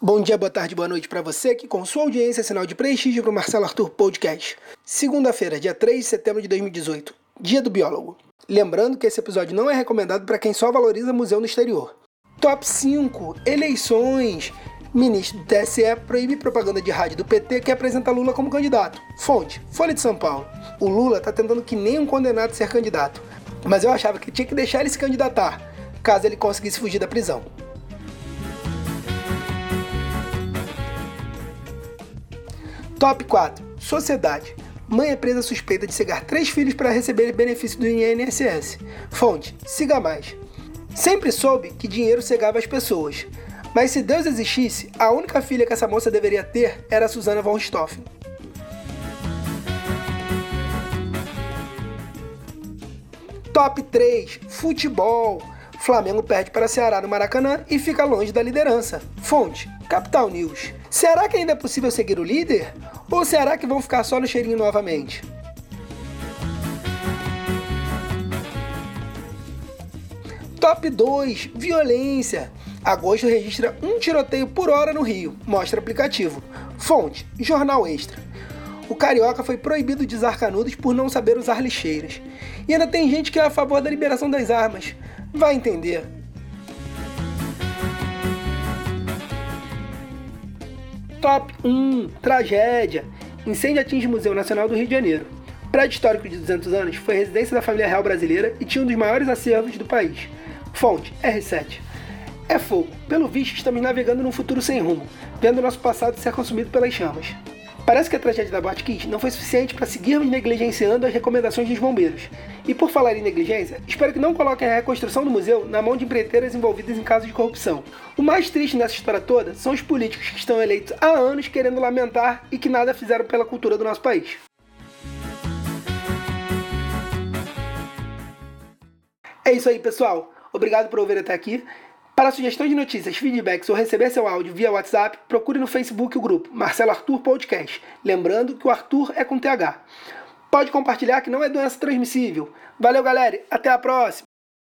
Bom dia, boa tarde, boa noite para você que com sua audiência é sinal de prestígio para o Marcelo Arthur Podcast. Segunda-feira, dia 3 de setembro de 2018, dia do biólogo. Lembrando que esse episódio não é recomendado para quem só valoriza museu no exterior. Top 5: Eleições. Ministro do TSE proíbe propaganda de rádio do PT que apresenta Lula como candidato. Fonte: Folha de São Paulo. O Lula tá tentando que nem um condenado ser candidato. Mas eu achava que tinha que deixar ele se candidatar, caso ele conseguisse fugir da prisão. Top 4. Sociedade. Mãe é presa suspeita de cegar três filhos para receber benefício do INSS. Fonte: Siga mais. Sempre soube que dinheiro cegava as pessoas. Mas se Deus existisse, a única filha que essa moça deveria ter era Susana von Stoffen. Top 3: Futebol. Flamengo perde para Ceará no Maracanã e fica longe da liderança. Fonte: Capital News. Será que ainda é possível seguir o líder? Ou será que vão ficar só no cheirinho novamente? Top 2: Violência. Agosto registra um tiroteio por hora no Rio, mostra aplicativo. Fonte: Jornal Extra. O carioca foi proibido de usar canudos por não saber usar lixeiras. E ainda tem gente que é a favor da liberação das armas. Vai entender. Top 1 Tragédia. Incêndio atinge o Museu Nacional do Rio de Janeiro. Prédio histórico de 200 anos foi residência da família real brasileira e tinha um dos maiores acervos do país. Fonte R7. É fogo. Pelo visto, estamos navegando num futuro sem rumo, vendo nosso passado ser consumido pelas chamas. Parece que a tragédia da Botkiss não foi suficiente para seguirmos negligenciando as recomendações dos bombeiros. E por falar em negligência, espero que não coloquem a reconstrução do museu na mão de empreiteiras envolvidas em casos de corrupção. O mais triste nessa história toda são os políticos que estão eleitos há anos querendo lamentar e que nada fizeram pela cultura do nosso país. É isso aí, pessoal. Obrigado por ouvir até aqui. Para sugestão de notícias, feedbacks ou receber seu áudio via WhatsApp, procure no Facebook o grupo Marcelo Arthur Podcast. Lembrando que o Arthur é com TH. Pode compartilhar que não é doença transmissível. Valeu, galera. Até a próxima.